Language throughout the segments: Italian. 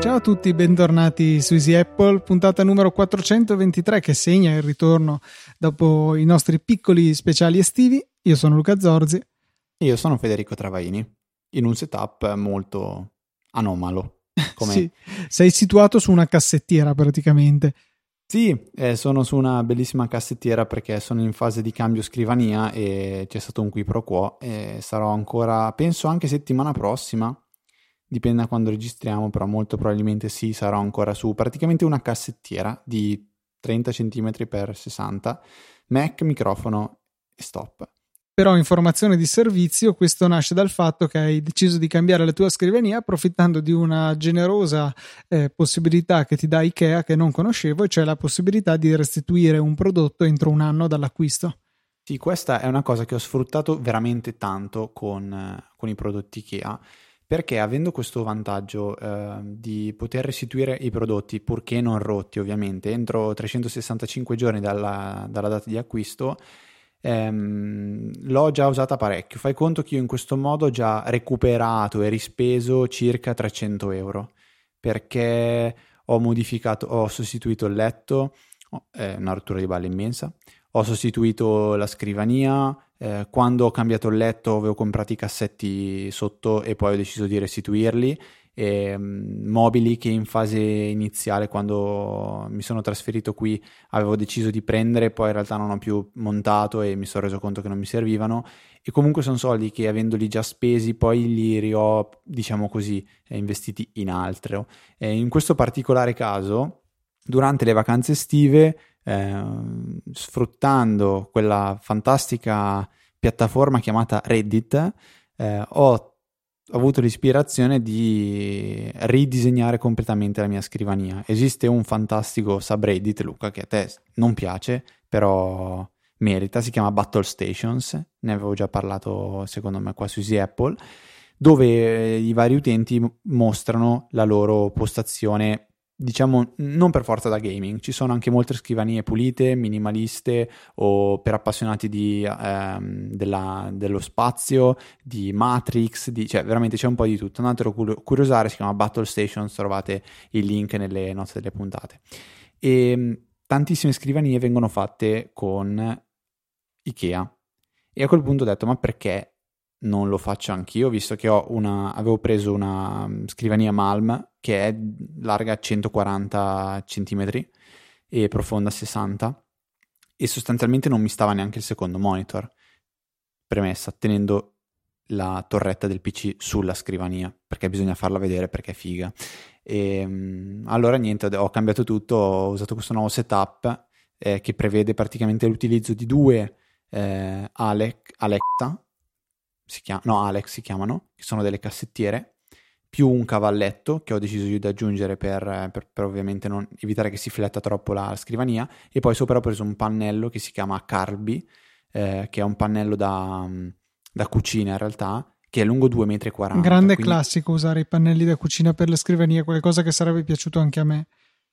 Ciao a tutti, bentornati su Easy Apple, puntata numero 423 che segna il ritorno dopo i nostri piccoli speciali estivi. Io sono Luca Zorzi. Io sono Federico Travaini, in un setup molto anomalo. Sì, sei situato su una cassettiera praticamente. Sì, eh, sono su una bellissima cassettiera perché sono in fase di cambio scrivania e c'è stato un qui pro quo e sarò ancora, penso anche settimana prossima dipende da quando registriamo, però molto probabilmente sì, sarò ancora su praticamente una cassettiera di 30 cm x 60, Mac, microfono e stop. Però informazione di servizio, questo nasce dal fatto che hai deciso di cambiare la tua scrivania approfittando di una generosa eh, possibilità che ti dà IKEA che non conoscevo, cioè la possibilità di restituire un prodotto entro un anno dall'acquisto. Sì, questa è una cosa che ho sfruttato veramente tanto con, con i prodotti IKEA perché avendo questo vantaggio eh, di poter restituire i prodotti, purché non rotti ovviamente, entro 365 giorni dalla, dalla data di acquisto, ehm, l'ho già usata parecchio. Fai conto che io in questo modo ho già recuperato e rispeso circa 300 euro, perché ho modificato, ho sostituito il letto, eh, una rottura di balle immensa, ho sostituito la scrivania, eh, quando ho cambiato il letto avevo comprato i cassetti sotto e poi ho deciso di restituirli. E, um, mobili che in fase iniziale quando mi sono trasferito qui avevo deciso di prendere poi in realtà non ho più montato e mi sono reso conto che non mi servivano. E comunque sono soldi che avendoli già spesi poi li rio diciamo così eh, investiti in altro. E in questo particolare caso durante le vacanze estive eh, sfruttando quella fantastica piattaforma chiamata Reddit, eh, ho avuto l'ispirazione di ridisegnare completamente la mia scrivania. Esiste un fantastico subreddit, Luca, che a te non piace, però merita, si chiama Battle Stations, ne avevo già parlato secondo me qua su Easy Apple, dove i vari utenti mostrano la loro postazione diciamo non per forza da gaming, ci sono anche molte scrivanie pulite, minimaliste o per appassionati di, ehm, della, dello spazio, di Matrix, di, cioè veramente c'è un po' di tutto. Andatelo a curiosare, si chiama Battle Stations, trovate il link nelle note delle puntate. E ehm, tantissime scrivanie vengono fatte con Ikea. E a quel punto ho detto, ma perché non lo faccio anch'io, visto che una, avevo preso una mm, scrivania Malm che è larga 140 cm e profonda 60 e sostanzialmente non mi stava neanche il secondo monitor. Premessa, tenendo la torretta del PC sulla scrivania perché bisogna farla vedere perché è figa. E, mm, allora niente, ho cambiato tutto, ho usato questo nuovo setup eh, che prevede praticamente l'utilizzo di due eh, Alec, Alexa si chiama, no, Alex si chiamano, che sono delle cassettiere, più un cavalletto che ho deciso io di aggiungere per, per, per ovviamente non evitare che si fletta troppo la scrivania, e poi sopra ho preso un pannello che si chiama Carby, eh, che è un pannello da, da cucina in realtà, che è lungo 2,40 metri. Grande quindi... classico usare i pannelli da cucina per le scrivanie, qualcosa che sarebbe piaciuto anche a me.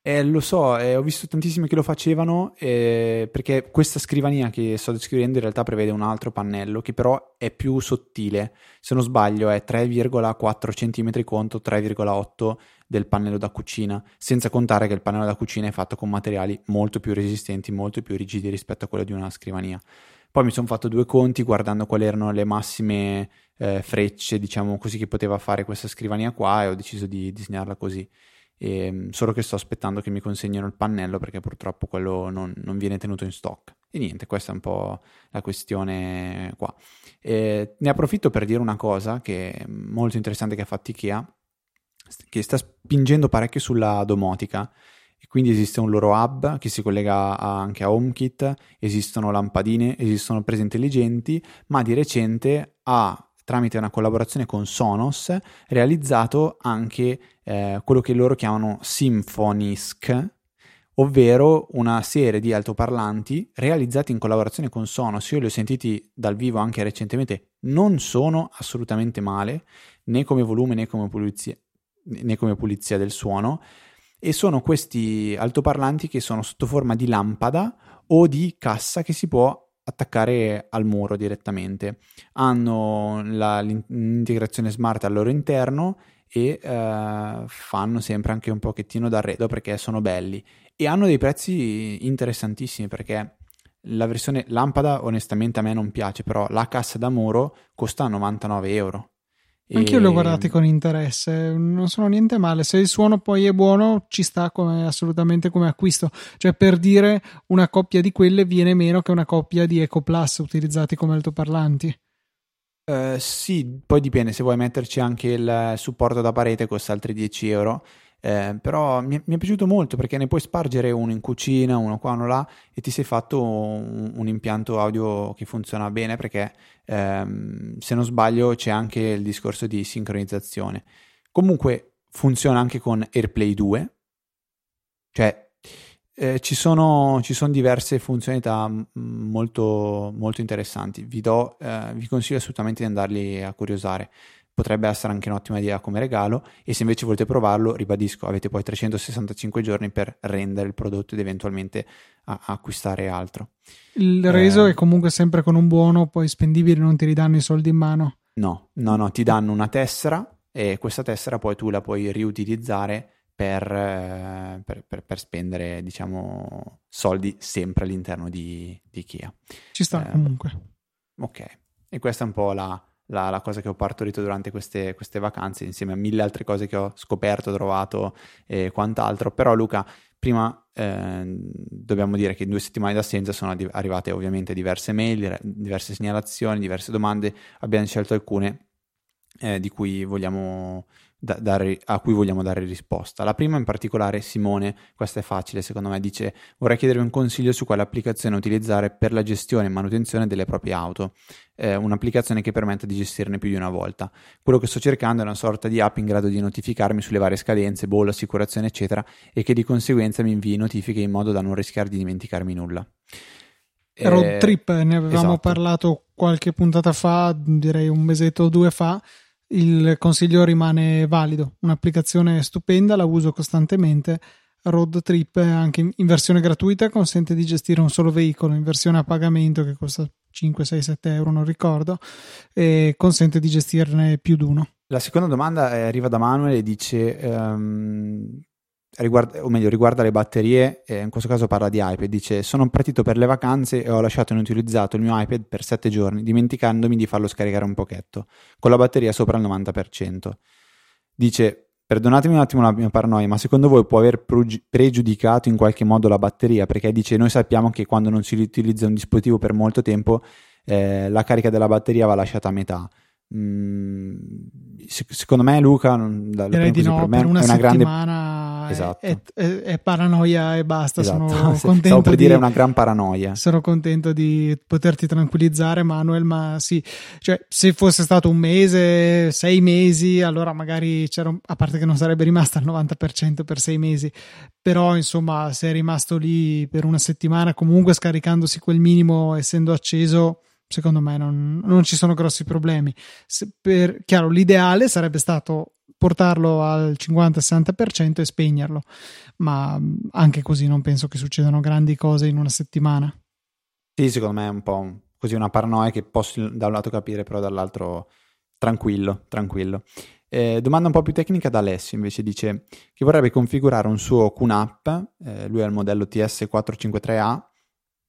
Eh, lo so, eh, ho visto tantissimi che lo facevano eh, perché questa scrivania che sto descrivendo in realtà prevede un altro pannello che però è più sottile. Se non sbaglio è 3,4 cm contro 3,8 del pannello da cucina, senza contare che il pannello da cucina è fatto con materiali molto più resistenti, molto più rigidi rispetto a quello di una scrivania. Poi mi sono fatto due conti guardando quali erano le massime eh, frecce, diciamo così, che poteva fare questa scrivania qua e ho deciso di disegnarla così. E, ehm, solo che sto aspettando che mi consegnino il pannello perché purtroppo quello non, non, viene tenuto in stock. E niente, questa è un po' la questione qua. E ne approfitto per dire una cosa che è molto interessante che ha fatto Ikea, che sta spingendo parecchio sulla domotica. E quindi esiste un loro hub che si collega anche a HomeKit, esistono lampadine, esistono prese intelligenti, ma di recente ha tramite una collaborazione con Sonos, realizzato anche eh, quello che loro chiamano Symphonisk, ovvero una serie di altoparlanti realizzati in collaborazione con Sonos. Io li ho sentiti dal vivo anche recentemente, non sono assolutamente male, né come volume né come pulizia, né come pulizia del suono e sono questi altoparlanti che sono sotto forma di lampada o di cassa che si può attaccare al muro direttamente. Hanno la, l'integrazione smart al loro interno e eh, fanno sempre anche un pochettino d'arredo perché sono belli e hanno dei prezzi interessantissimi perché la versione lampada onestamente a me non piace, però la cassa da muro costa 99 euro. Anch'io li ho guardati con interesse, non sono niente male. Se il suono poi è buono, ci sta come, assolutamente come acquisto. Cioè, per dire, una coppia di quelle viene meno che una coppia di Eco Plus utilizzati come altoparlanti. Uh, sì, poi dipende, se vuoi metterci anche il supporto da parete costa altri 10 euro eh, però mi, mi, è piaciuto molto perché ne puoi spargere uno in cucina, uno qua, uno là e ti sei fatto un, un impianto audio che funziona bene perché ehm, se non sbaglio c'è anche il discorso di sincronizzazione. Comunque funziona anche con AirPlay 2, cioè eh, ci, sono, ci, sono, diverse funzionalità molto, molto interessanti. Vi, do, eh, vi consiglio assolutamente di andarli a curiosare potrebbe essere anche un'ottima idea come regalo e se invece volete provarlo, ribadisco, avete poi 365 giorni per rendere il prodotto ed eventualmente a- acquistare altro. Il reso eh, è comunque sempre con un buono, poi spendibile, non ti ridanno i soldi in mano? No, no, no, ti danno una tessera e questa tessera poi tu la puoi riutilizzare per, eh, per, per, per spendere, diciamo, soldi sempre all'interno di, di Ikea. Ci sta eh, comunque. Ok, e questa è un po' la la, la, cosa che ho partorito durante queste, queste, vacanze, insieme a mille altre cose che ho scoperto, trovato e quant'altro. Però, Luca, prima eh, dobbiamo dire che in due settimane d'assenza sono arrivate ovviamente diverse mail, diverse segnalazioni, diverse domande. Abbiamo scelto alcune eh, di cui vogliamo da, dare, a cui vogliamo dare risposta. La prima in particolare, Simone, questa è facile secondo me, dice vorrei chiedervi un consiglio su quale applicazione utilizzare per la gestione e manutenzione delle proprie auto, eh, un'applicazione che permetta di gestirne più di una volta. Quello che sto cercando è una sorta di app in grado di notificarmi sulle varie scadenze, bollo, assicurazione eccetera e che di conseguenza mi invii notifiche in modo da non rischiare di dimenticarmi nulla. Road eh, Trip, ne avevamo esatto. parlato qualche puntata fa, direi un mesetto o due fa, il consiglio rimane valido. Un'applicazione stupenda, la uso costantemente. Road Trip anche in versione gratuita consente di gestire un solo veicolo, in versione a pagamento che costa 5, 6, 7 euro, non ricordo, e consente di gestirne più di uno. La seconda domanda arriva da Manuel e dice um, riguarda, o meglio, riguarda le batterie, eh, in questo caso parla di iPad, dice sono partito per le vacanze e ho lasciato inutilizzato il mio iPad per 7 giorni, dimenticandomi di farlo scaricare un pochetto, con la batteria sopra il 90%. Dice, perdonatemi un attimo la mia paranoia, ma secondo voi può aver pregiudicato in qualche modo la batteria? Perché dice, noi sappiamo che quando non si utilizza un dispositivo per molto tempo, eh, la carica della batteria va lasciata a metà. Mm, secondo me Luca direi di no, per una, una settimana grande... esatto. è, è, è, paranoia e basta esatto. sono contento per di... dire una gran paranoia sono contento di poterti tranquillizzare Manuel ma sì cioè, se fosse stato un mese sei mesi allora magari c'era a parte che non sarebbe rimasta al 90% per sei mesi però insomma se è rimasto lì per una settimana comunque scaricandosi quel minimo essendo acceso secondo me non, non ci sono grossi problemi. Per, chiaro, l'ideale sarebbe stato portarlo al 50-60% e spegnerlo, ma anche così non penso che succedano grandi cose in una settimana. Sì, secondo me è un po' così una paranoia che posso da un lato capire, però dall'altro tranquillo, tranquillo. Eh, domanda un po' più tecnica da Alessio invece dice che vorrebbe configurare un suo QNAP, eh, lui è il modello TS453A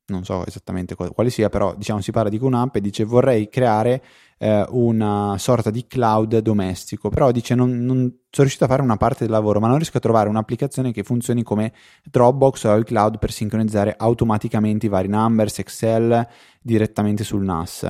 non so esattamente quale sia, però diciamo si parla di QNAMP e dice vorrei creare eh, una sorta di cloud domestico, però dice non, non, sono riuscito a fare una parte del lavoro, ma non riesco a trovare un'applicazione che funzioni come Dropbox o iCloud per sincronizzare automaticamente i vari numbers, Excel direttamente sul NAS.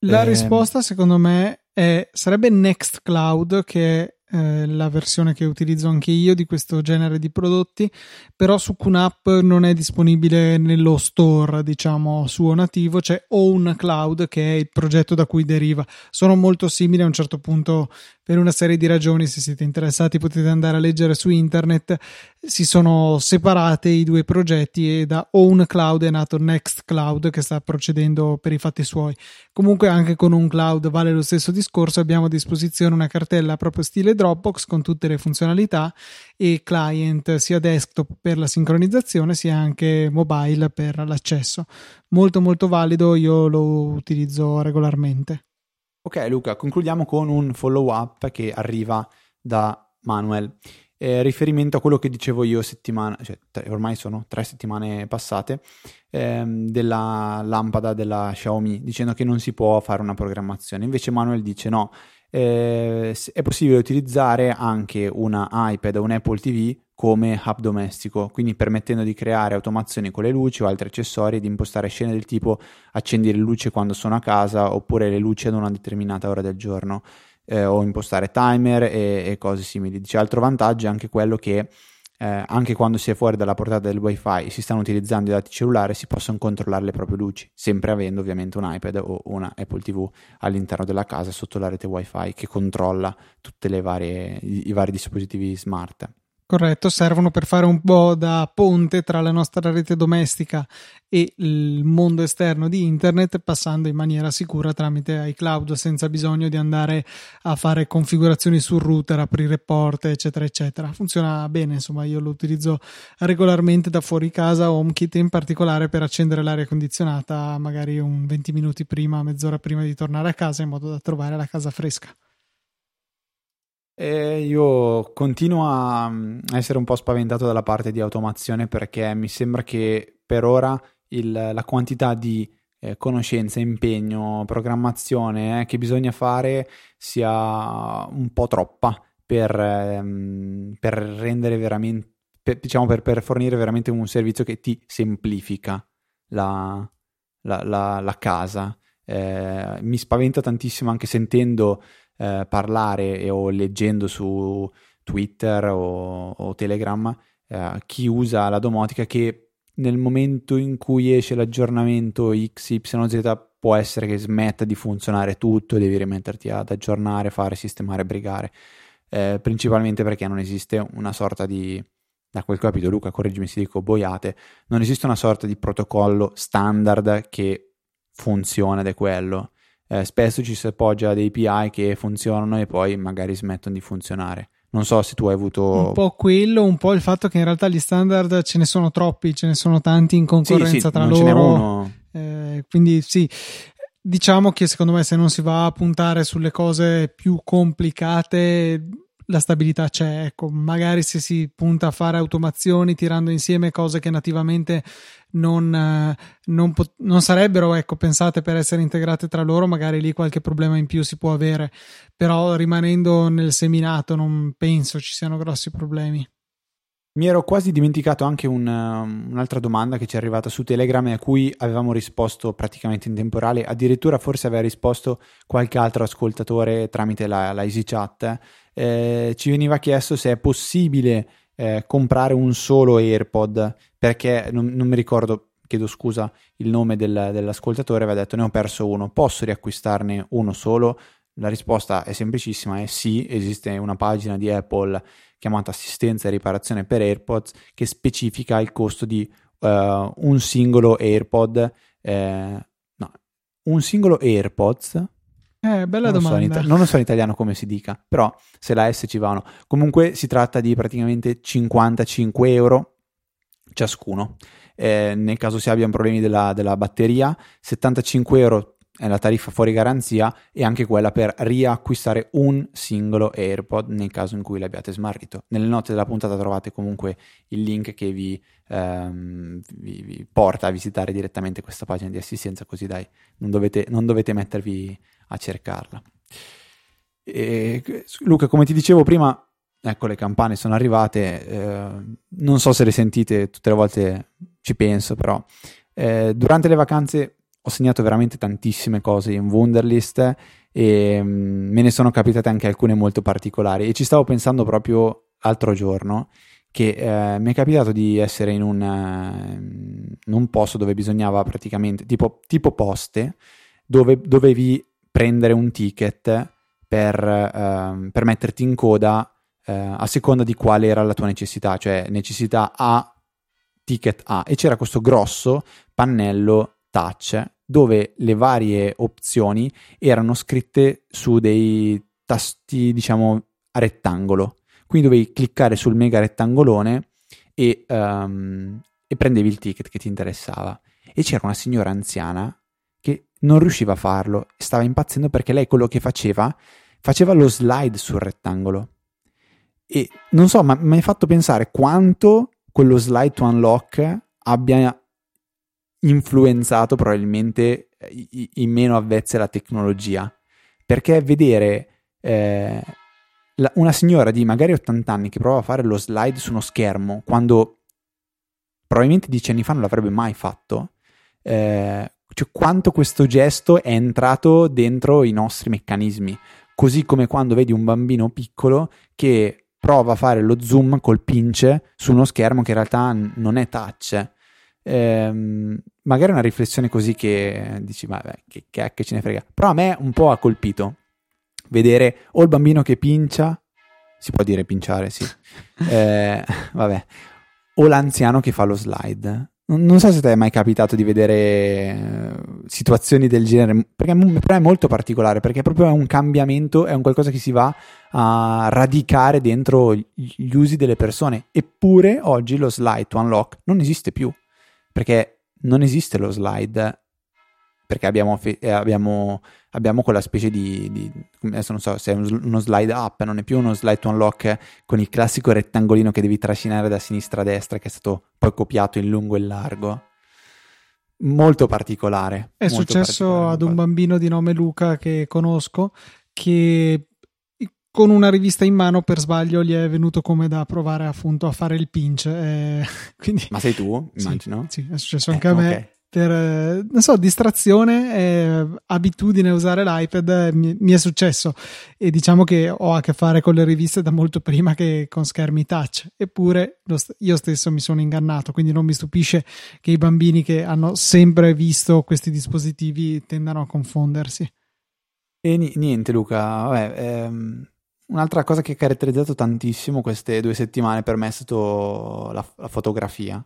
La eh, risposta secondo me è, sarebbe Nextcloud che eh, la versione che utilizzo anche io di questo genere di prodotti, però su QNAP non è disponibile nello store, diciamo, suo nativo, c'è Own Cloud che è il progetto da cui deriva. Sono molto simili, a un certo punto per una serie di ragioni. Se siete interessati potete andare a leggere su internet. Si sono separate i due progetti e da Own Cloud è nato Nextcloud che sta procedendo per i fatti suoi. Comunque anche con un cloud vale lo stesso discorso, abbiamo a disposizione una cartella proprio stile Dropbox con tutte le funzionalità e client sia desktop per la sincronizzazione sia anche mobile per l'accesso. Molto molto valido, io lo utilizzo regolarmente. Ok Luca, concludiamo con un follow up che arriva da Manuel. Eh, riferimento a quello che dicevo io settimana, cioè ormai sono tre settimane passate, ehm, della lampada della Xiaomi, dicendo che non si può fare una programmazione. Invece Manuel dice no, eh, è possibile utilizzare anche una iPad o un Apple TV come hub domestico, quindi permettendo di creare automazioni con le luci o altri accessori e di impostare scene del tipo accendi le luci quando sono a casa oppure le luci ad una determinata ora del giorno eh, o impostare timer e, e, cose simili. Dice altro vantaggio è anche quello che eh, anche quando si è fuori dalla portata del wifi e si stanno utilizzando i dati cellulari si possono controllare le proprie luci, sempre avendo ovviamente un iPad o una Apple TV all'interno della casa sotto la rete wifi che controlla tutti i, vari dispositivi smart. Corretto, servono per fare un po' da ponte tra la nostra rete domestica e il mondo esterno di internet, passando in maniera sicura tramite iCloud senza bisogno di andare a fare configurazioni sul router, aprire porte, eccetera, eccetera. Funziona bene, insomma, io lo utilizzo regolarmente da fuori casa, HomeKit in particolare per accendere l'aria condizionata magari un 20 minuti prima, mezz'ora prima di tornare a casa in modo da trovare la casa fresca. E io continuo a mm, essere un po' spaventato dalla parte di automazione perché mi sembra che per ora il, la quantità di eh, conoscenza, impegno, programmazione eh, che bisogna fare sia un po' troppa per, ehm, per rendere veramente, per, diciamo, per, per, fornire veramente un servizio che ti semplifica la, la, la, la casa. Eh, mi spaventa tantissimo anche sentendo eh, parlare o leggendo su Twitter o, o Telegram eh, chi usa la domotica che nel momento in cui esce l'aggiornamento XYZ può essere che smetta di funzionare tutto e devi rimetterti ad aggiornare, fare, sistemare, brigare. Eh, principalmente perché non esiste una sorta di, da quel capito Luca, correggimi se dico boiate, non esiste una sorta di protocollo standard che funziona ed è quello eh, spesso ci si appoggia a dei API che funzionano e poi magari smettono di funzionare. Non so se tu hai avuto. Un po' quello, un po' il fatto che in realtà gli standard ce ne sono troppi, ce ne sono tanti in concorrenza sì, sì, tra loro. Eh, quindi sì, diciamo che secondo me se non si va a puntare sulle cose più complicate la stabilità c'è, ecco, magari se si punta a fare automazioni tirando insieme cose che nativamente non, eh, non, pot- non, sarebbero ecco, pensate per essere integrate tra loro, magari lì qualche problema in più si può avere, però rimanendo nel seminato non penso ci siano grossi problemi. Mi ero quasi dimenticato anche un, um, un'altra domanda che ci è arrivata su Telegram e a cui avevamo risposto praticamente in temporale, addirittura forse aveva risposto qualche altro ascoltatore tramite la, la EasyChat. Eh, ci veniva chiesto se è possibile eh, comprare un solo AirPod perché non, non, mi ricordo, chiedo scusa, il nome del, dell'ascoltatore aveva detto ne ho perso uno, posso riacquistarne uno solo? La risposta è semplicissima, è sì, esiste una pagina di Apple chiamata assistenza e riparazione per AirPods che specifica il costo di uh, un singolo AirPod, eh, no, un singolo AirPods eh, bella non domanda. So ita- non lo so in italiano come si dica, però se la S ci va o no. Comunque si tratta di praticamente 55 euro ciascuno. Eh, nel caso si abbiano problemi della, della batteria, 75 euro è la tariffa fuori garanzia e anche quella per riacquistare un singolo AirPod nel caso in cui l'abbiate smarrito. Nelle note della puntata trovate comunque il link che vi, ehm, vi, vi porta a visitare direttamente questa pagina di assistenza, così dai, non dovete, non dovete mettervi a cercarla. E, Luca, come ti dicevo prima, ecco le campane sono arrivate, eh, non so se le sentite, tutte le volte ci penso, però eh, durante le vacanze ho segnato veramente tantissime cose in Wunderlist e mm, me ne sono capitate anche alcune molto particolari e ci stavo pensando proprio l'altro giorno che eh, mi è capitato di essere in un, uh, in un posto dove bisognava praticamente tipo, tipo poste dove dovevi prendere un ticket per, uh, per metterti in coda uh, a seconda di quale era la tua necessità, cioè necessità A, ticket A. E c'era questo grosso pannello touch dove le varie opzioni erano scritte su dei tasti, diciamo, a rettangolo. Quindi dovevi cliccare sul mega rettangolone e, um, e prendevi il ticket che ti interessava. E c'era una signora anziana che non riusciva a farlo, stava impazzendo perché lei quello che faceva, faceva lo slide sul rettangolo. E non so, ma mi hai fatto pensare quanto quello slide to unlock abbia influenzato probabilmente i, i meno avvezzi alla tecnologia. Perché vedere eh, la, una signora di magari 80 anni che prova a fare lo slide su uno schermo quando probabilmente dieci anni fa non l'avrebbe mai fatto, eh, cioè quanto questo gesto è entrato dentro i nostri meccanismi. Così come quando vedi un bambino piccolo che prova a fare lo zoom col pinch su uno schermo che in realtà non è touch. Eh, magari una riflessione così che dici, vabbè, che, che, che ce ne frega. Però a me un po' ha colpito vedere o il bambino che pincia, si può dire pinciare, sì, eh, vabbè, o l'anziano che fa lo slide. Non, so se ti è mai capitato di vedere eh, situazioni del genere, perché però è molto particolare, perché proprio è un cambiamento, è un qualcosa che si va a radicare dentro gli usi delle persone. Eppure oggi lo slide to unlock non esiste più, perché non esiste lo slide perché abbiamo, eh, abbiamo, abbiamo quella specie di, di, adesso non so se è uno slide up, non è più uno slide to unlock con il classico rettangolino che devi trascinare da sinistra a destra che è stato poi copiato in lungo e in largo. Molto particolare. È molto successo particolare. ad un bambino di nome Luca che conosco che con una rivista in mano per sbaglio gli è venuto come da provare appunto a fare il pinch. Eh, quindi... Ma sei tu, immagino? Sì, sì è successo anche eh, a me. Okay per, eh, non so, distrazione e abitudine a usare l'iPad mi, mi, è successo e diciamo che ho a che fare con le riviste da molto prima che con schermi touch, eppure st- io stesso mi sono ingannato, quindi non mi stupisce che i bambini che hanno sempre visto questi dispositivi tendano a confondersi. E niente Luca, vabbè, ehm, un'altra cosa che ha caratterizzato tantissimo queste due settimane per me è stato la, la fotografia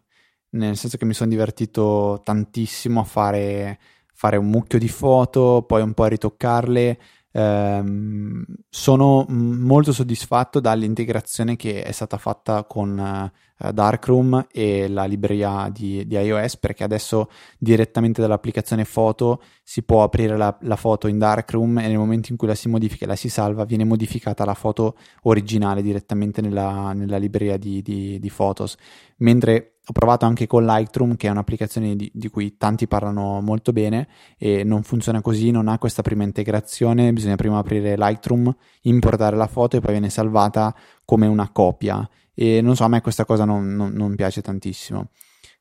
nel senso che mi sono divertito tantissimo a fare, fare, un mucchio di foto, poi un po' a ritoccarle. Ehm, sono molto soddisfatto dall'integrazione che è stata fatta con uh, Darkroom e la libreria di, di, iOS perché adesso direttamente dall'applicazione foto si può aprire la, la, foto in Darkroom e nel momento in cui la si modifica e la si salva viene modificata la foto originale direttamente nella, nella libreria di, di, di Photos. Mentre ho provato anche con Lightroom, che è un'applicazione di, di, cui tanti parlano molto bene e non funziona così, non ha questa prima integrazione, bisogna prima aprire Lightroom, importare la foto e poi viene salvata come una copia. E non so, a me questa cosa non, non, non piace tantissimo.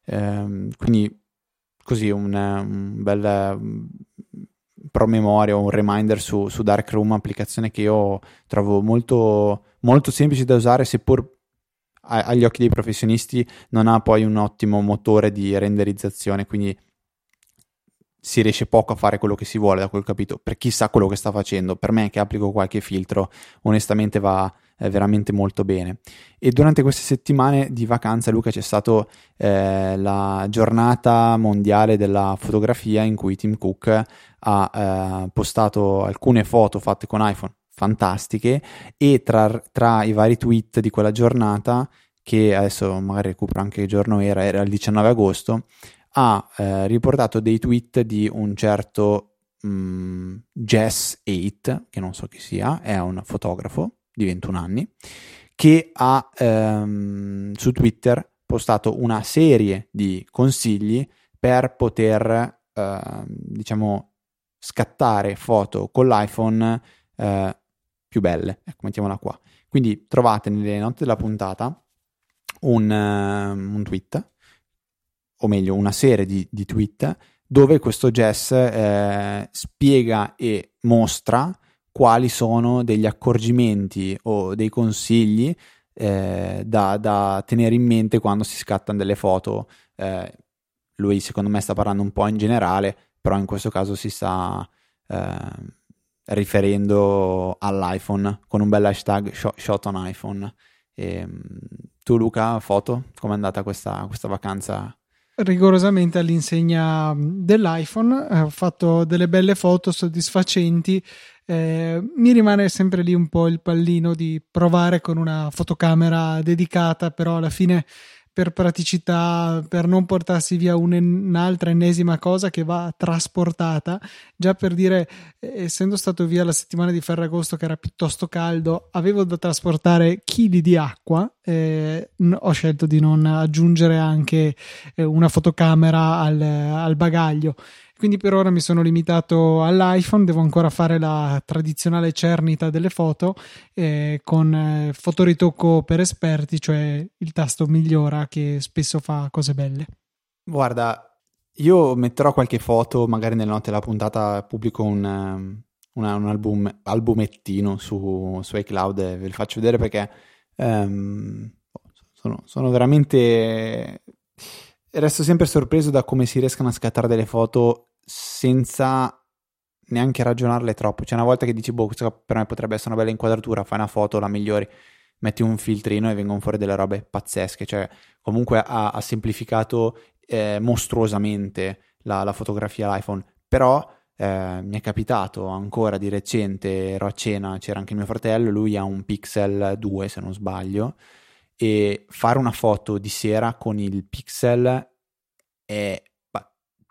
Ehm, quindi così un, un bel promemoria o un reminder su, su Darkroom, applicazione che io trovo molto, molto semplice da usare, seppur agli occhi dei professionisti non ha poi un ottimo motore di renderizzazione, quindi si riesce poco a fare quello che si vuole da quel capito, per chi sa quello che sta facendo. Per me che applico qualche filtro, onestamente va eh, veramente molto bene. E durante queste settimane di vacanza, Luca, c'è stata eh, la giornata mondiale della fotografia in cui Tim Cook ha eh, postato alcune foto fatte con iPhone fantastiche e tra, tra, i vari tweet di quella giornata, che adesso magari recupero anche che giorno era, era il 19 agosto, ha eh, riportato dei tweet di un certo um, Jess 8, che non so chi sia, è un fotografo di 21 anni, che ha ehm, su Twitter postato una serie di consigli per poter, eh, diciamo, scattare foto con l'iPhone eh, più belle, ecco, mettiamola qua. Quindi trovate nelle note della puntata un, uh, un tweet, o meglio una serie di, di tweet, dove questo Jess eh, spiega e mostra quali sono degli accorgimenti o dei consigli eh, da, da, tenere in mente quando si scattano delle foto. Eh, lui secondo me sta parlando un po' in generale, però in questo caso si sta, eh, riferendo all'iPhone con un bel hashtag shot on iPhone. E, ehm, tu Luca, foto, com'è andata questa, questa vacanza? rigorosamente all'insegna dell'iPhone, ho fatto delle belle foto soddisfacenti. Eh, mi rimane sempre lì un po' il pallino di provare con una fotocamera dedicata, però alla fine per praticità, per non portarsi via un'altra ennesima cosa che va trasportata. Già per dire, essendo stato via la settimana di Ferragosto che era piuttosto caldo, avevo da trasportare chili di acqua. Eh, ho scelto di non aggiungere anche eh, una fotocamera al, al bagaglio quindi per ora mi sono limitato all'iPhone, devo ancora fare la tradizionale cernita delle foto eh, con eh, fotoritocco per esperti, cioè il tasto migliora che spesso fa cose belle. Guarda, io metterò qualche foto, magari nella notte della puntata pubblico un, um, una, un album, albumettino su, su iCloud e ve lo faccio vedere perché um, sono, sono veramente resto sempre sorpreso da come si riescano a scattare delle foto senza neanche ragionarle troppo. C'è una volta che dici, boh, questa per me potrebbe essere una bella inquadratura, fai una foto, la migliori, metti un filtrino e vengono fuori delle robe pazzesche. Cioè, comunque ha, ha semplificato eh, mostruosamente la, la, fotografia l'iPhone. Però eh, mi è capitato ancora di recente, ero a cena, c'era anche mio fratello, lui ha un Pixel 2 se non sbaglio e fare una foto di sera con il pixel è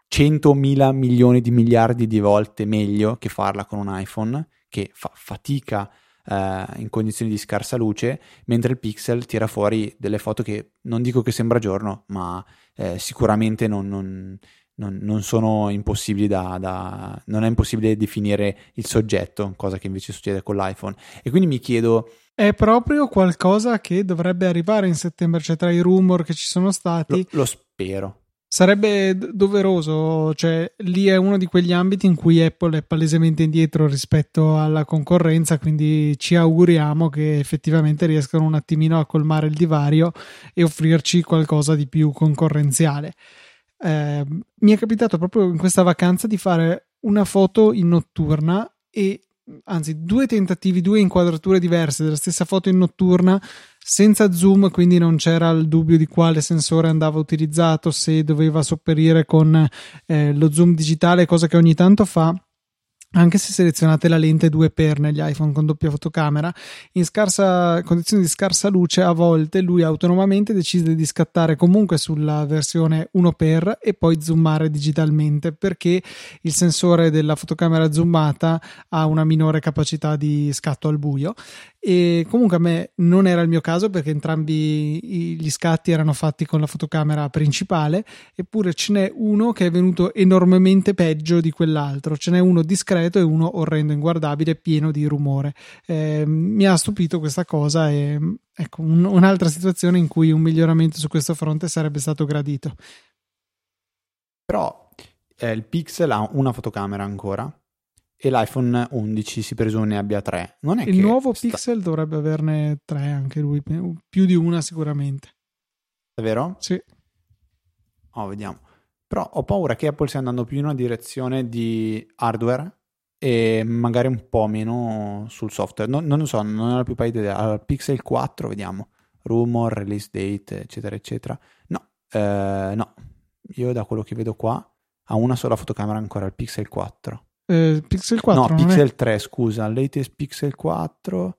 100.000 milioni di miliardi di volte meglio che farla con un iPhone che fa fatica eh, in condizioni di scarsa luce, mentre il pixel tira fuori delle foto che non dico che sembra giorno, ma eh, sicuramente non, non, non, non, sono impossibili da, da, non è impossibile definire il soggetto, cosa che invece succede con l'iPhone. E quindi mi chiedo è proprio qualcosa che dovrebbe arrivare in settembre, cioè tra i rumor che ci sono stati. Lo, lo spero. Sarebbe doveroso, cioè lì è uno di quegli ambiti in cui Apple è palesemente indietro rispetto alla concorrenza, quindi ci auguriamo che effettivamente riescano un attimino a colmare il divario e offrirci qualcosa di più concorrenziale. Eh, mi è capitato proprio in questa vacanza di fare una foto in notturna e anzi due tentativi, due inquadrature diverse della stessa foto in notturna senza zoom, quindi non c'era il dubbio di quale sensore andava utilizzato, se doveva sopperire con eh, lo zoom digitale, cosa che ogni tanto fa anche se selezionate la lente 2x negli iPhone con doppia fotocamera, in scarsa, condizioni di scarsa luce, a volte lui autonomamente decide di scattare comunque sulla versione 1x e poi zoomare digitalmente perché il sensore della fotocamera zoomata ha una minore capacità di scatto al buio e comunque a me non era il mio caso perché entrambi gli scatti erano fatti con la fotocamera principale eppure ce n'è uno che è venuto enormemente peggio di quell'altro. Ce n'è uno discreto e uno orrendo inguardabile pieno di rumore. Eh, mi ha stupito questa cosa e ecco un, un'altra situazione in cui un miglioramento su questo fronte sarebbe stato gradito. Però eh, il Pixel ha una fotocamera ancora e l'iPhone 11 si presume abbia tre. Non è il nuovo sta... Pixel dovrebbe averne tre anche lui, più di una sicuramente. Davvero? Sì. Oh, vediamo. Però ho paura che Apple stia andando più in una direzione di hardware e magari un po' meno sul software. Non, non lo so, non ho la più pallida idea. Allora, Pixel 4, vediamo. Rumor, release date, eccetera, eccetera. No, eh, no. Io da quello che vedo qua ha una sola fotocamera ancora, il Pixel 4. Eh, Pixel 4? No, Pixel è... 3, scusa. Latest Pixel 4,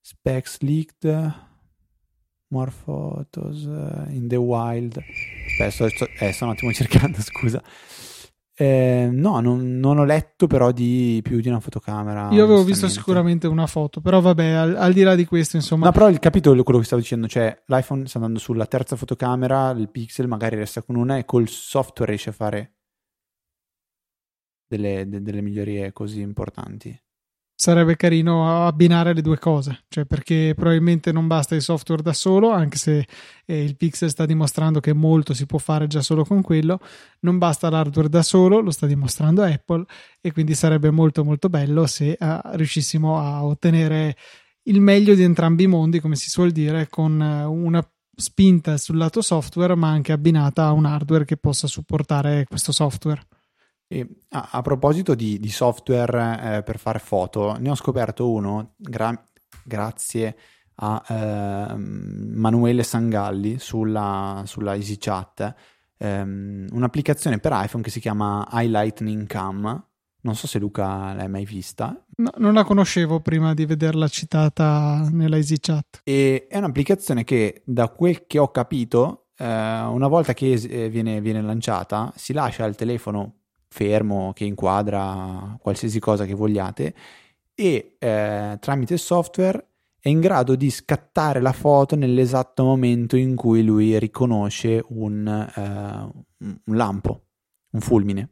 specs leaked, more photos uh, in the wild. Aspetta, sto, sto, eh, sto un attimo cercando, scusa. Eh, no, non, non, ho letto però di più di una fotocamera. Io avevo visto sicuramente una foto, però vabbè, al, al, di là di questo, insomma. No, però il capitolo quello che stavo dicendo, cioè l'iPhone sta andando sulla terza fotocamera, il Pixel magari resta con una e col software riesce a fare delle, de, delle migliorie così importanti. Sarebbe carino abbinare le due cose, cioè perché probabilmente non basta il software da solo, anche se eh, il Pixel sta dimostrando che molto si può fare già solo con quello, non basta l'hardware da solo, lo sta dimostrando Apple e quindi sarebbe molto molto bello se uh, riuscissimo a ottenere il meglio di entrambi i mondi, come si suol dire, con uh, una spinta sul lato software, ma anche abbinata a un hardware che possa supportare questo software. E, a, a, proposito di, di software eh, per fare foto, ne ho scoperto uno gra- grazie a eh, Manuele Sangalli sulla, sulla EasyChat, ehm, un'applicazione per iPhone che si chiama iLightning Cam. Non so se Luca l'hai mai vista. No, non la conoscevo prima di vederla citata nella EasyChat. E è un'applicazione che, da quel che ho capito, eh, una volta che eh, viene, viene lanciata, si lascia il telefono fermo che inquadra qualsiasi cosa che vogliate e eh, tramite software è in grado di scattare la foto nell'esatto momento in cui lui riconosce un, uh, un lampo, un fulmine.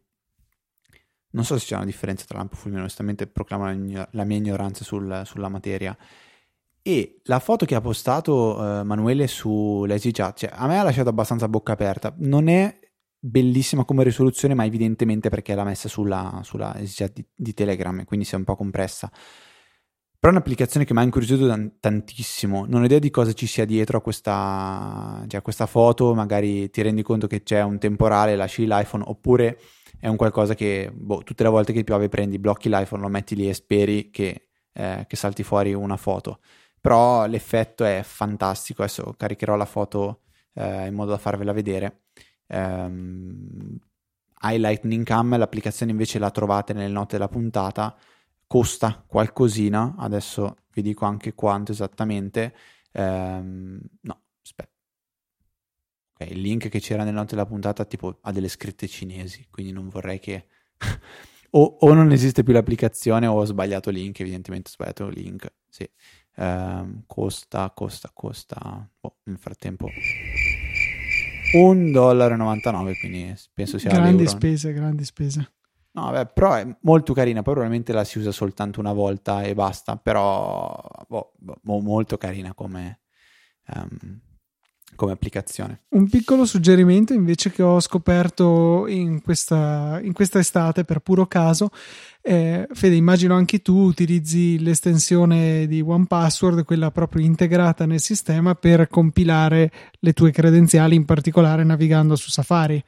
Non so se c'è una differenza tra lampo e fulmine, onestamente proclamo la mia, ignoranza sul, sulla materia. E la foto che ha postato uh, Manuele su l'EasyChat, cioè, a me ha lasciato abbastanza bocca aperta. Non è bellissima come risoluzione, ma evidentemente perché l'ha messa sulla, sulla di, di Telegram, quindi si è un po' compressa. Però è un'applicazione che mi ha incuriosito tantissimo. Non ho idea di cosa ci sia dietro a questa, cioè a questa foto. Magari ti rendi conto che c'è un temporale, lasci l'iPhone, oppure è un qualcosa che boh, tutte le volte che piove prendi, blocchi l'iPhone, lo metti lì e speri che, eh, che salti fuori una foto. Però l'effetto è fantastico. Adesso caricherò la foto eh, in modo da farvela vedere. Um, iLightning Cam, l'applicazione invece la trovate nelle note della puntata costa qualcosina, adesso vi dico anche quanto esattamente. Ehm, no, aspetta. Ok, il link che c'era nella notte della puntata tipo ha delle scritte cinesi, quindi non vorrei che... o, o, non esiste più l'applicazione o ho sbagliato link, evidentemente ho sbagliato link. Sì. Ehm, costa, costa, costa... Oh, nel frattempo... 1,99 quindi penso sia grandi l'euro. spese, grandi spese. No, vabbè, però è molto carina, poi probabilmente la si usa soltanto una volta e basta, però boh, boh, molto carina come, um, come, applicazione. Un piccolo suggerimento invece che ho scoperto in questa, in questa estate per puro caso, eh, Fede, immagino anche tu utilizzi l'estensione di OnePassword, quella proprio integrata nel sistema per compilare le tue credenziali, in particolare navigando su Safari.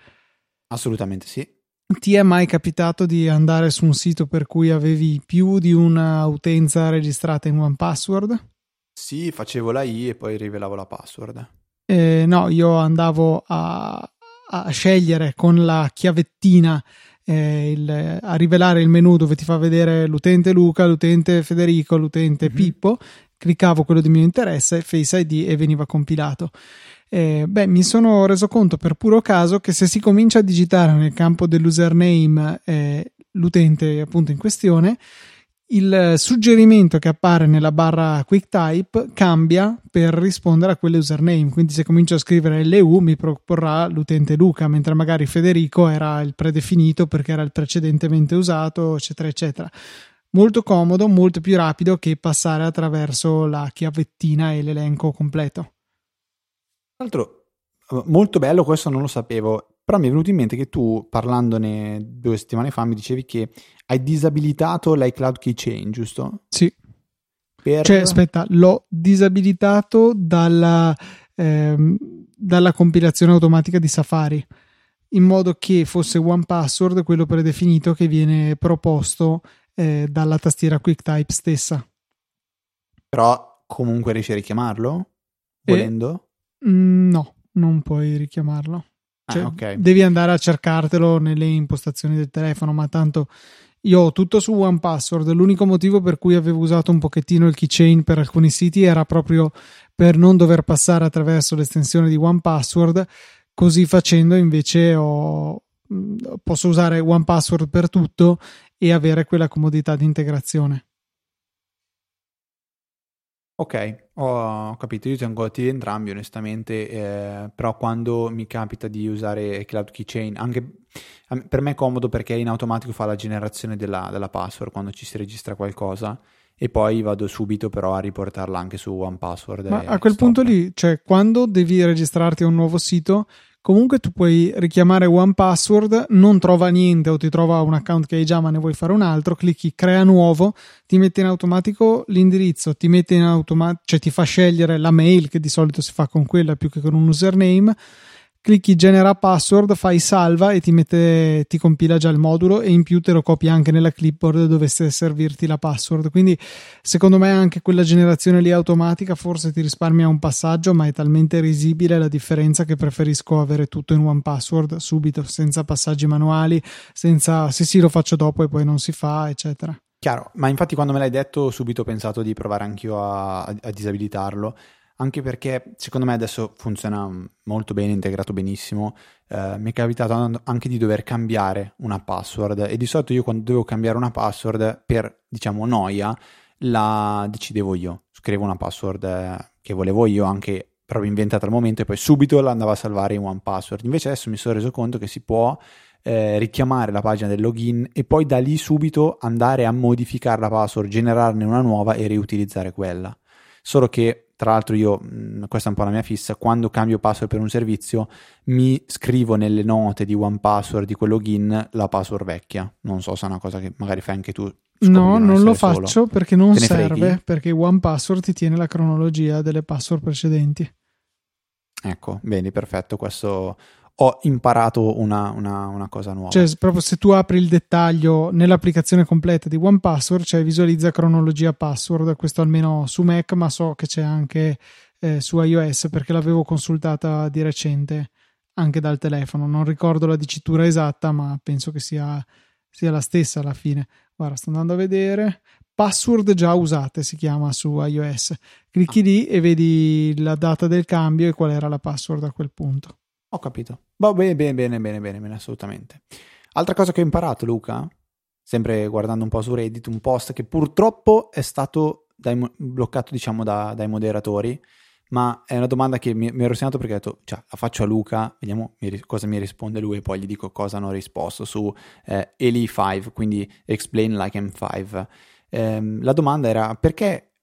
Assolutamente sì. Ti è mai capitato di andare su un sito per cui avevi più di una utenza registrata in one password? Sì, facevo la I e poi rivelavo la password. Eh, no, io andavo a, a, scegliere con la chiavettina eh, il, a rivelare il menu dove ti fa vedere l'utente Luca, l'utente Federico, l'utente mm-hmm. Pippo. Cliccavo quello di mio interesse, Face ID e veniva compilato. Eh, beh, mi sono reso conto per puro caso che se si comincia a digitare nel campo dell'username eh, l'utente appunto in questione, il suggerimento che appare nella barra QuickType cambia per rispondere a quell'username. Quindi, se comincio a scrivere LU, mi proporrà l'utente Luca, mentre magari Federico era il predefinito perché era il precedentemente usato, eccetera, eccetera. Molto comodo, molto più rapido che passare attraverso la chiavettina e l'elenco completo. Tra l'altro, molto bello, questo non lo sapevo, però mi è venuto in mente che tu, parlandone due settimane fa, mi dicevi che hai disabilitato l'iCloud Keychain, giusto? Sì. Per... Cioè, aspetta, l'ho disabilitato dalla, ehm, dalla compilazione automatica di Safari, in modo che fosse OnePassword quello predefinito che viene proposto eh, dalla tastiera QuickType stessa. Però comunque riesci a richiamarlo? Volendo? Mm, no, non puoi richiamarlo. Ah, cioè, ah, okay. Devi andare a cercartelo nelle impostazioni del telefono, ma tanto io ho tutto su OnePassword. L'unico motivo per cui avevo usato un pochettino il keychain per alcuni siti era proprio per non dover passare attraverso l'estensione di OnePassword. Così facendo, invece, ho, mm, posso usare OnePassword per tutto e avere quella comodità di integrazione. Ok, ho capito, io tengo attivi entrambi onestamente, eh, però quando mi capita di usare Cloud Keychain, anche per me è comodo perché in automatico fa la generazione della, della password quando ci si registra qualcosa e poi vado subito però a riportarla anche su OnePassword. Ma a quel stop. punto lì, cioè quando devi registrarti a un nuovo sito, Comunque tu puoi richiamare OnePassword, non trova niente o ti trova un account che hai già ma ne vuoi fare un altro, clicchi crea nuovo, ti mette in automatico l'indirizzo, ti mette in automatico, cioè ti fa scegliere la mail che di solito si fa con quella più che con un username, clicchi genera password, fai salva e ti, mette, ti compila già il modulo e in più te lo copia anche nella clipboard dove dovesse servirti la password. Quindi secondo me anche quella generazione lì automatica forse ti risparmia un passaggio, ma è talmente risibile la differenza che preferisco avere tutto in one password subito, senza passaggi manuali, senza sì sì lo faccio dopo e poi non si fa, eccetera. Chiaro, ma infatti quando me l'hai detto subito ho pensato di provare anch'io a, a disabilitarlo anche perché secondo me adesso funziona molto bene, integrato benissimo. Eh, mi è capitato anche di dover cambiare una password e di solito io quando dovevo cambiare una password per, diciamo, noia, la decidevo io. Scrivevo una password che volevo io, anche proprio inventata al momento e poi subito la andavo a salvare in one password. Invece adesso mi sono reso conto che si può eh, richiamare la pagina del login e poi da lì subito andare a modificare la password, generarne una nuova e riutilizzare quella. Solo che tra l'altro io, mm, questa è un po' la mia fissa, quando cambio password per un servizio mi scrivo nelle note di one password di quel login la password vecchia. Non so se è una cosa che magari fai anche tu. No, non lo faccio solo. perché non serve, freghi? perché one password ti tiene la cronologia delle password precedenti. Ecco, bene, perfetto, questo ho imparato una, una, una, cosa nuova. Cioè, proprio se tu apri il dettaglio nell'applicazione completa di One Password, cioè visualizza cronologia password, questo almeno su Mac, ma so che c'è anche eh, su iOS perché l'avevo consultata di recente anche dal telefono. Non ricordo la dicitura esatta, ma penso che sia, sia la stessa alla fine. Guarda, sto andando a vedere. Password già usate si chiama su iOS. Clicchi lì e vedi la data del cambio e qual era la password a quel punto. Ho capito. Boh, bene, bene, bene, bene, bene, bene, assolutamente. Altra cosa che ho imparato, Luca, sempre guardando un po' su Reddit, un post che purtroppo è stato dai, bloccato, diciamo, da, dai moderatori, ma è una domanda che mi, mi ero segnato perché ho detto, cioè, la faccio a Luca, vediamo mi, cosa mi risponde lui e poi gli dico cosa hanno risposto su eh, Eli5, quindi Explain Like M5. Eh, la domanda era perché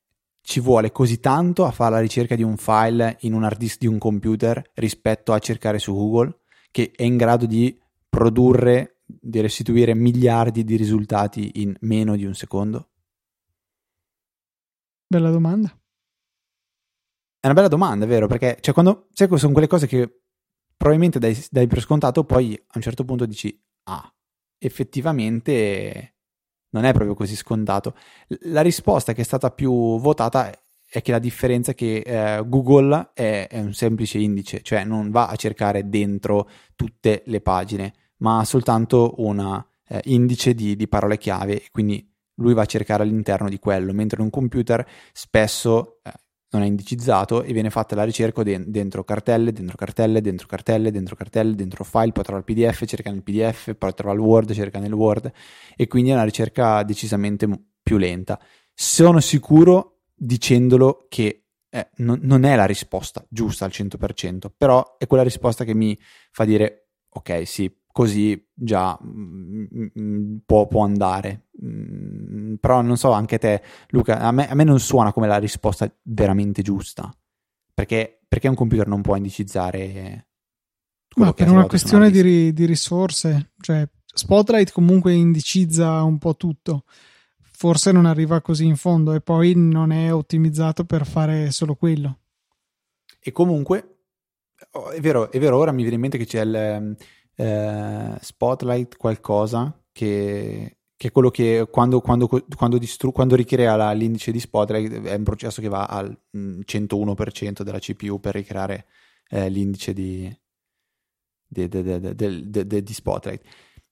ci vuole così tanto a fare la ricerca di un file in un hard disk di un computer rispetto a cercare su Google, che è in grado di produrre, di restituire miliardi di risultati in meno di un secondo? Bella domanda. È una bella domanda, vero? Perché cioè, quando, sai, sono quelle cose che probabilmente dai, dai per scontato, poi a un certo punto dici, ah, effettivamente non è proprio così scontato. La risposta che è stata più votata è che la differenza è che eh, Google è, è, un semplice indice, cioè non va a cercare dentro tutte le pagine, ma ha soltanto un eh, indice di, di parole chiave quindi lui va a cercare all'interno di quello, mentre un computer spesso eh, non è indicizzato e viene fatta la ricerca dentro cartelle, dentro cartelle, dentro cartelle, dentro cartelle, dentro file, poi trova il PDF, cerca nel PDF, poi trova il Word, cerca nel Word e quindi è una ricerca decisamente più lenta. Sono sicuro dicendolo che eh, non, non è la risposta giusta al 100%, però è quella risposta che mi fa dire ok, sì, così già mm, mm, mm, può, può, andare. Mm, però non so, anche te, Luca, a me, a me, non suona come la risposta veramente giusta. Perché, perché un computer non può indicizzare. Ma per una questione una di, di, risorse, cioè Spotlight comunque indicizza un po' tutto. Forse non arriva così in fondo e poi non è ottimizzato per fare solo quello. E comunque, oh, è vero, è vero, ora mi viene in mente che c'è il eh, Spotlight qualcosa che, che, è quello che quando, quando, quando, distru- quando ricrea la, l'indice di Spotlight è un processo che va al 101% mm, della CPU per ricreare eh, l'indice di, di, di, di Spotlight.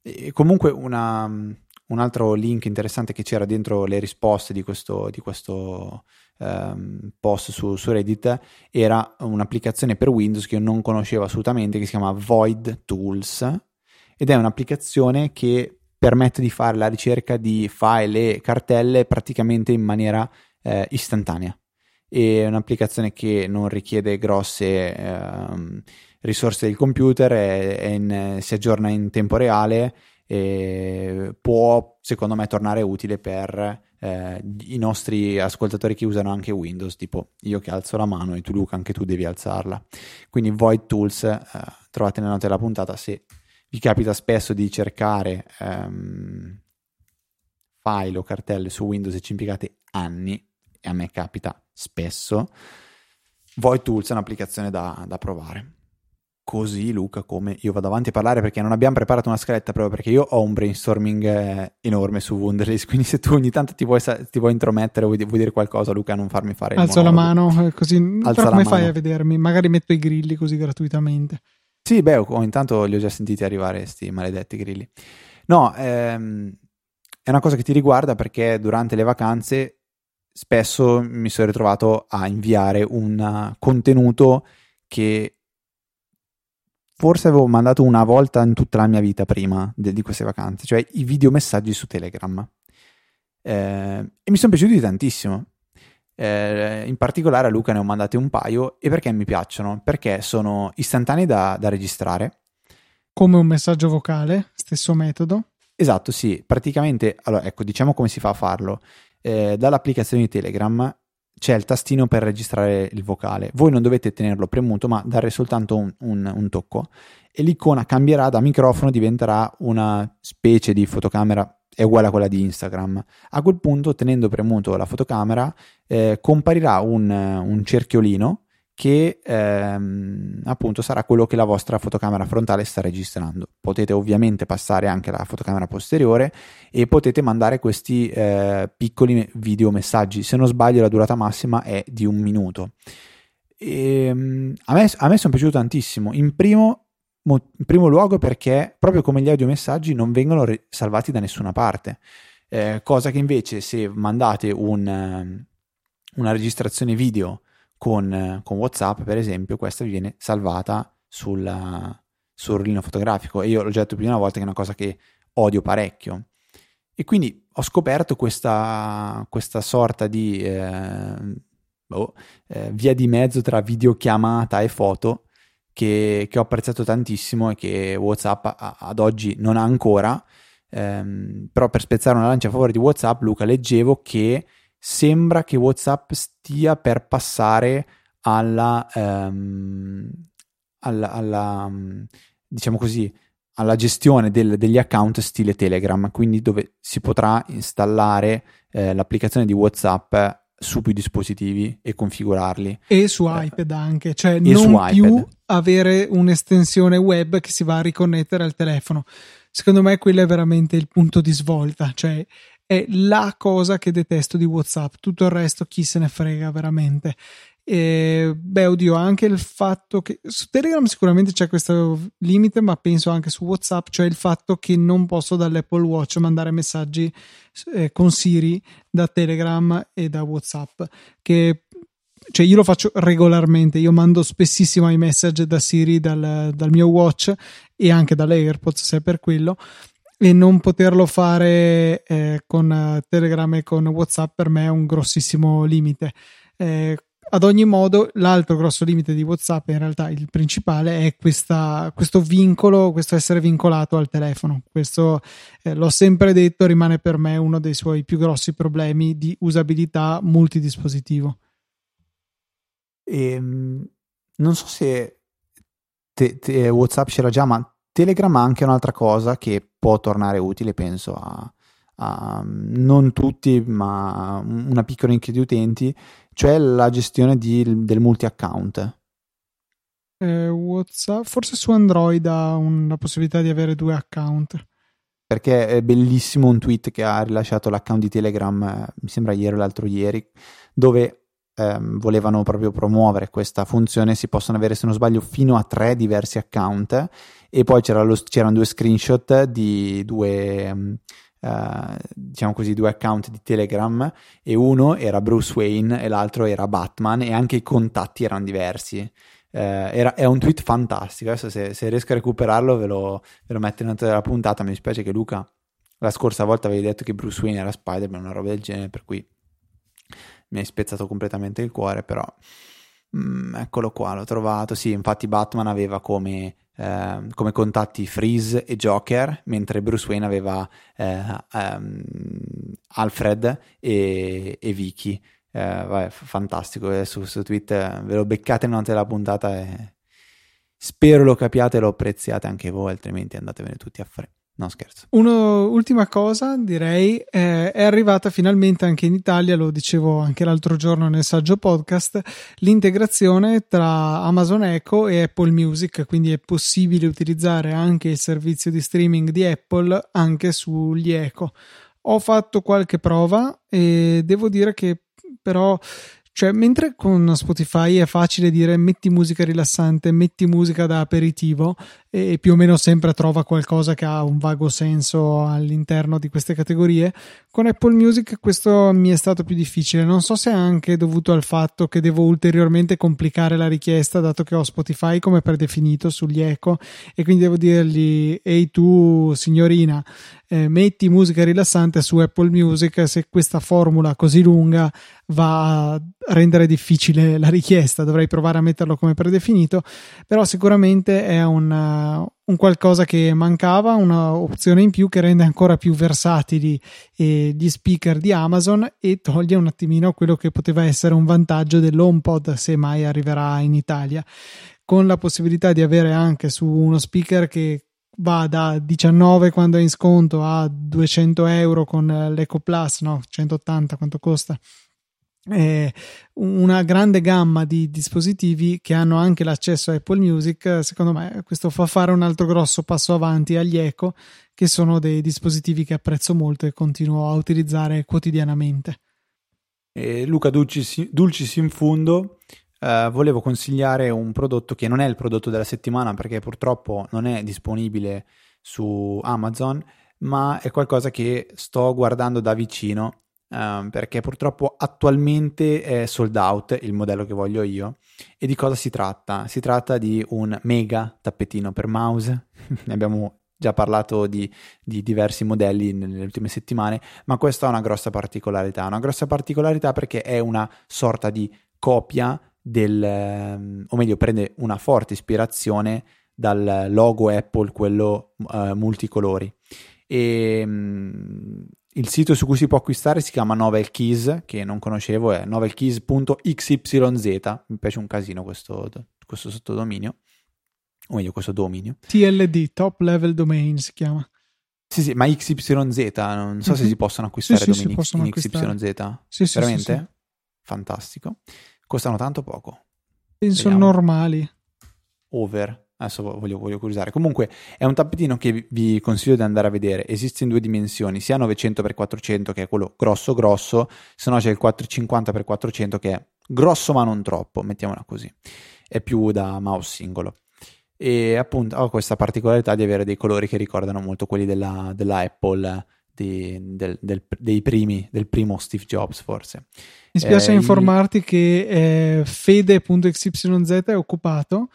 E comunque una, un altro link interessante che c'era dentro le risposte di questo, di questo um, post su, su, Reddit era un'applicazione per Windows che io non conoscevo assolutamente che si chiama Void Tools ed è un'applicazione che permette di fare la ricerca di file e cartelle praticamente in maniera eh, istantanea. È un'applicazione che non richiede grosse eh, risorse del computer, è, è in, si aggiorna in tempo reale e può secondo me tornare utile per eh, i nostri ascoltatori che usano anche Windows, tipo io che alzo la mano e tu Luca anche tu devi alzarla. Quindi Void Tools eh, trovate nelle note della puntata se vi capita spesso di cercare ehm, file o cartelle su Windows e ci impiegate anni, e a me capita spesso, Void Tools è un'applicazione da, da provare. Così, Luca, come io vado avanti a parlare perché non abbiamo preparato una scaletta proprio perché io ho un brainstorming eh, enorme su Wunderlist, quindi se tu ogni tanto ti vuoi, ti vuoi intromettere o vuoi, vuoi, dire qualcosa, Luca, non farmi fare Alzo la mano, eh, così Alza però come mano. fai a vedermi? Magari metto i grilli così gratuitamente. Sì, beh, oh, intanto li ho già sentiti arrivare, sti maledetti grilli. No, ehm, è una cosa che ti riguarda perché durante le vacanze spesso mi sono ritrovato a inviare un contenuto che forse avevo mandato una volta in tutta la mia vita prima de- di queste vacanze, cioè i videomessaggi su Telegram. Eh, e mi sono piaciuti tantissimo. Eh, in particolare a Luca ne ho mandati un paio e perché mi piacciono? Perché sono istantanei da, da registrare. Come un messaggio vocale, stesso metodo. Esatto, sì, praticamente, allora ecco, diciamo come si fa a farlo. Eh, dall'applicazione di Telegram c'è il tastino per registrare il vocale. Voi non dovete tenerlo premuto, ma dare soltanto un, un, un tocco e l'icona cambierà da microfono, diventerà una specie di fotocamera è uguale a quella di Instagram. A quel punto, tenendo premuto la fotocamera, eh, comparirà un, un, cerchiolino che ehm, appunto sarà quello che la vostra fotocamera frontale sta registrando. Potete ovviamente passare anche la fotocamera posteriore e potete mandare questi eh, piccoli video messaggi. Se non sbaglio, la durata massima è di un minuto. E, ehm, a, me, a me sono piaciuto tantissimo. In primo, in primo luogo perché proprio come gli audiomessaggi non vengono re- salvati da nessuna parte. Eh, cosa che invece se mandate un, una registrazione video con, con, WhatsApp, per esempio, questa vi viene salvata sul, sul rollino fotografico. E io l'ho già detto prima una volta che è una cosa che odio parecchio. E quindi ho scoperto questa, questa sorta di eh, boh, eh, via di mezzo tra videochiamata e foto che, che, ho apprezzato tantissimo e che WhatsApp a, ad oggi non ha ancora. Eh, però per spezzare una lancia a favore di WhatsApp, Luca, leggevo che sembra che WhatsApp stia per passare alla, ehm, alla, alla diciamo così, alla gestione del, degli account stile Telegram, quindi dove si potrà installare eh, l'applicazione di WhatsApp su più dispositivi e configurarli. E su eh, iPad anche, cioè non più avere un'estensione web che si va a riconnettere al telefono. Secondo me quello è veramente il punto di svolta, cioè è la cosa che detesto di WhatsApp, tutto il resto chi se ne frega veramente. E, beh, oddio, anche il fatto che su Telegram sicuramente c'è questo limite, ma penso anche su WhatsApp, cioè il fatto che non posso dall'Apple Watch mandare messaggi eh, con Siri da Telegram e da WhatsApp. Che cioè io lo faccio regolarmente, io mando spessissimo i message da Siri dal, dal mio watch e anche dall'AirPods se è per quello e non poterlo fare eh, con uh, Telegram e con WhatsApp per me è un grossissimo limite. Eh, ad ogni modo, l'altro grosso limite di WhatsApp, in realtà il principale, è questa, questo vincolo, questo essere vincolato al telefono. Questo eh, l'ho sempre detto, rimane per me uno dei suoi più grossi problemi di usabilità multidispositivo. E, ehm, non so se te, te, WhatsApp c'era già, ma Telegram ha anche un'altra cosa che può tornare utile, penso, a, a non tutti, ma una piccola nicchia di utenti, cioè la gestione di, del multi-account. Eh, WhatsApp, forse su Android ha un, la possibilità di avere due account. Perché è bellissimo un tweet che ha rilasciato l'account di Telegram, eh, mi sembra ieri o l'altro ieri, dove ehm, volevano proprio promuovere questa funzione. Si possono avere, se non sbaglio, fino a tre diversi account e poi c'era lo, c'erano due screenshot di due uh, diciamo così due account di Telegram e uno era Bruce Wayne e l'altro era Batman e anche i contatti erano diversi uh, era, è un tweet fantastico adesso se, se, riesco a recuperarlo ve lo, ve lo metto in nota della puntata mi dispiace che Luca la scorsa volta avevi detto che Bruce Wayne era Spider-Man una roba del genere per cui mi hai spezzato completamente il cuore però mm, eccolo qua l'ho trovato sì infatti Batman aveva come eh, come contatti Freeze e Joker, mentre Bruce Wayne aveva eh, um, Alfred e, e Vicky. Eh, vabbè, fantastico, su, su Twitter ve lo beccate una della puntata e spero lo capiate e lo apprezziate anche voi, altrimenti andatevene tutti a fare. No, scherzo. Uno, ultima cosa, direi, eh, è arrivata finalmente anche in Italia, lo dicevo anche l'altro giorno nel saggio podcast, l'integrazione tra Amazon Echo e Apple Music, quindi è possibile utilizzare anche il servizio di streaming di Apple anche sugli Echo. Ho fatto qualche prova e devo dire che però cioè, mentre con Spotify è facile dire metti musica rilassante, metti musica da aperitivo e più o meno sempre trova qualcosa che ha un vago senso all'interno di queste categorie, con Apple Music questo mi è stato più difficile. Non so se è anche dovuto al fatto che devo ulteriormente complicare la richiesta, dato che ho Spotify come predefinito sugli eco e quindi devo dirgli ehi tu signorina, eh, metti musica rilassante su Apple Music se questa formula così lunga va a rendere difficile la richiesta, dovrei provare a metterlo come predefinito, però sicuramente è un, un qualcosa che mancava, un'opzione in più che rende ancora più versatili eh, gli speaker di Amazon e toglie un attimino quello che poteva essere un vantaggio dell'HomePod se mai arriverà in Italia, con la possibilità di avere anche su uno speaker che va da 19 quando è in sconto a 200 euro con l'Eco Plus, no, 180 quanto costa eh, una grande gamma di dispositivi che hanno anche l'accesso a Apple Music. Secondo me, questo fa fare un altro grosso passo avanti agli Echo, che sono dei dispositivi che apprezzo molto e continuo a utilizzare quotidianamente. Eh, Luca Dulcis, Dulcis in fundo. Uh, volevo consigliare un prodotto che non è il prodotto della settimana perché purtroppo non è disponibile su Amazon, ma è qualcosa che sto guardando da vicino um, perché purtroppo attualmente è sold out il modello che voglio io. E di cosa si tratta? Si tratta di un mega tappetino per mouse, ne abbiamo già parlato di, di, diversi modelli nelle ultime settimane, ma questa ha una grossa particolarità, una grossa particolarità perché è una sorta di copia del, ehm, o meglio prende una forte ispirazione dal logo Apple, quello uh, multicolori. E um, il sito su cui si può acquistare si chiama Novel Keys, che non conoscevo, è novelkeys.xyz. Mi piace un casino questo, questo sottodominio, o meglio questo dominio. TLD, Top Level Domain si chiama. Sì, sì, ma XYZ, non so mm-hmm. se si possono acquistare sì, domini sì, in. XYZ. Sì, sì, Veramente? Sì, Fantastico. Costano tanto poco. Penso Vediamo. normali. Over. Adesso voglio, voglio, curiosare. Comunque è un tappetino che vi consiglio di andare a vedere. Esiste in due dimensioni, sia 900x400 che è quello grosso grosso, se no c'è il 450x400 che è grosso ma non troppo, mettiamola così. È più da mouse singolo. E appunto ho questa particolarità di avere dei colori che ricordano molto quelli della, della Apple di, del, del, dei primi, del primo Steve Jobs forse. Mi spiace eh, informarti il... che eh, fede.xyz è occupato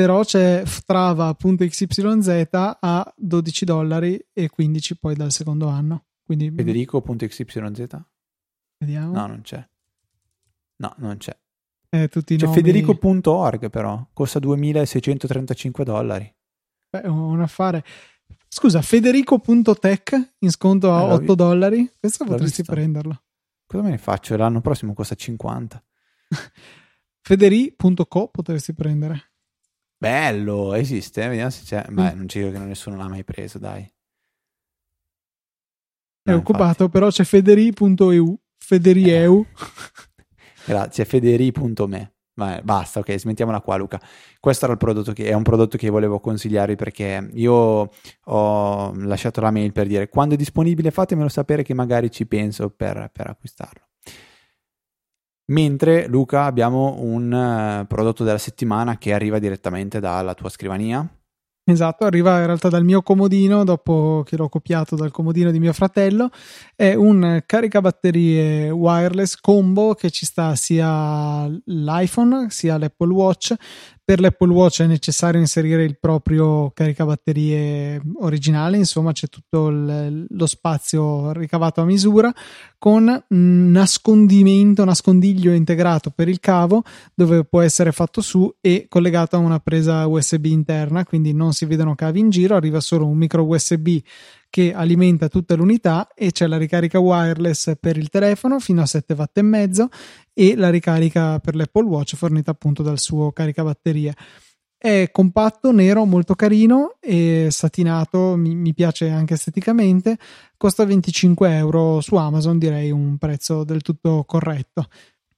però c'è Frava.xyz a 12 dollari e 15 poi dal secondo anno. Quindi... Federico.xyz? Vediamo. No, non c'è. No, non c'è. Eh, tutti c'è nomi... federico.org però, costa 2635 dollari. Beh, un affare. Scusa, federico.tech in sconto a eh, 8 dollari? Questo potresti visto. prenderlo. Cosa me ne faccio? L'anno prossimo costa 50. Federi.co potresti prendere. Bello, esiste? Vediamo se c'è. Beh, mm. non ci credo che nessuno l'ha mai preso, dai. È no, occupato, infatti. però c'è federi.eu. Federieu. Grazie, federi.me. Vai, basta, ok, smettiamola qua, Luca. Questo era il prodotto che è un prodotto che volevo consigliarvi perché io ho lasciato la mail per dire quando è disponibile fatemelo sapere che magari ci penso per, per acquistarlo. Mentre Luca abbiamo un uh, prodotto della settimana che arriva direttamente dalla tua scrivania. Esatto, arriva in realtà dal mio comodino dopo che l'ho copiato dal comodino di mio fratello. È un caricabatterie wireless combo che ci sta sia l'iPhone sia l'Apple Watch per l'Apple Watch è necessario inserire il proprio caricabatterie originale, insomma c'è tutto il, lo spazio ricavato a misura con nascondimento, nascondiglio integrato per il cavo dove può essere fatto su e collegato a una presa USB interna, quindi non si vedono cavi in giro, arriva solo un micro USB che alimenta tutta l'unità e c'è la ricarica wireless per il telefono fino a 7 watt e mezzo e la ricarica per l'Apple Watch fornita appunto dal suo caricabatterie. È compatto, nero, molto carino e satinato, mi, mi piace anche esteticamente. Costa 25 euro su Amazon, direi un prezzo del tutto corretto.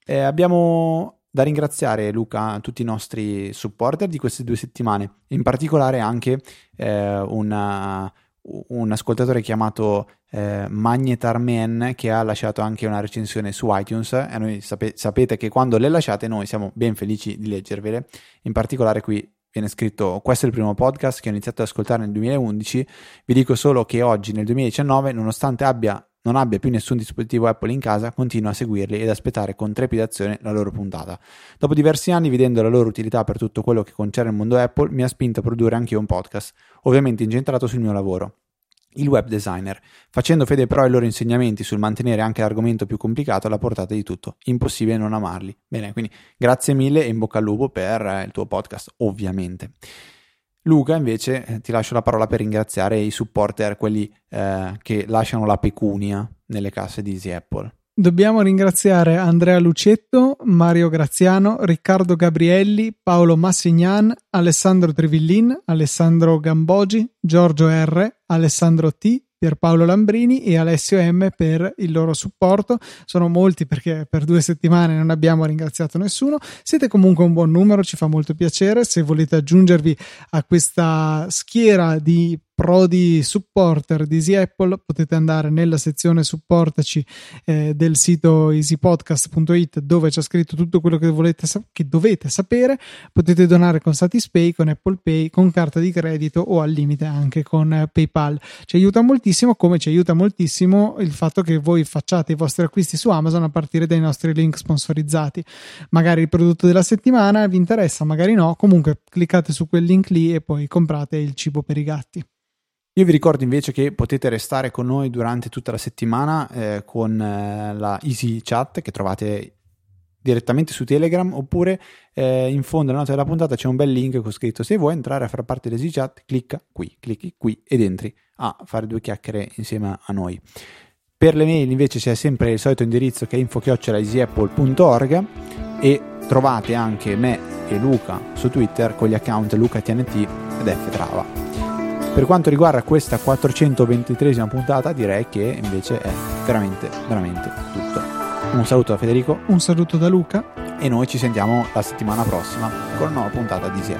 Eh, abbiamo da ringraziare Luca, tutti i nostri supporter di queste due settimane, in particolare anche eh, una, un ascoltatore chiamato eh, Magnetarman che ha lasciato anche una recensione su iTunes e noi sape- sapete che quando le lasciate noi siamo ben felici di leggervele, in particolare qui viene scritto questo è il primo podcast che ho iniziato ad ascoltare nel 2011, vi dico solo che oggi nel 2019 nonostante abbia non abbia più nessun dispositivo Apple in casa, continua a seguirli ed aspettare con trepidazione la loro puntata. Dopo diversi anni, vedendo la loro utilità per tutto quello che concerne il mondo Apple, mi ha spinto a produrre anche io un podcast, ovviamente incentrato sul mio lavoro. Il web designer, facendo fede però ai loro insegnamenti sul mantenere anche l'argomento più complicato alla portata di tutto. Impossibile non amarli. Bene, quindi grazie mille e in bocca al lupo per il tuo podcast, ovviamente. Luca, invece, eh, ti lascio la parola per ringraziare i supporter, quelli eh, che lasciano la pecunia nelle casse di Easy Apple. Dobbiamo ringraziare Andrea Lucetto, Mario Graziano, Riccardo Gabrielli, Paolo Massignan, Alessandro Trivillin, Alessandro Gambogi, Giorgio R, Alessandro T, Pierpaolo Lambrini e Alessio M per il loro supporto. Sono molti perché per due settimane non abbiamo ringraziato nessuno. Siete comunque un buon numero, ci fa molto piacere. Se volete aggiungervi a questa schiera di Prodi supporter di Easy Apple potete andare nella sezione supportaci eh, del sito easypodcast.it dove c'è scritto tutto quello che, volete, che dovete sapere. Potete donare con Satispay, con Apple Pay, con carta di credito o al limite anche con eh, PayPal. Ci aiuta moltissimo come ci aiuta moltissimo il fatto che voi facciate i vostri acquisti su Amazon a partire dai nostri link sponsorizzati. Magari il prodotto della settimana vi interessa, magari no comunque cliccate su quel link lì e poi comprate il cibo per i gatti io vi ricordo invece che potete restare con noi durante tutta la settimana eh, con eh, la Easy Chat che trovate direttamente su Telegram oppure eh, in fondo alla nota della puntata c'è un bel link con scritto se vuoi entrare a far parte dell'Easy Chat clicca qui, clicchi qui ed entri a fare due chiacchiere insieme a noi. Per le mail invece c'è sempre il solito indirizzo che è info-easyapple.org e trovate anche me e Luca su Twitter con gli account LucaTNT ed Ftrava. Per quanto riguarda questa 423esima puntata, direi che invece è veramente, veramente tutto. Un saluto da Federico. Un saluto da Luca. E noi ci sentiamo la settimana prossima con una nuova puntata di Easy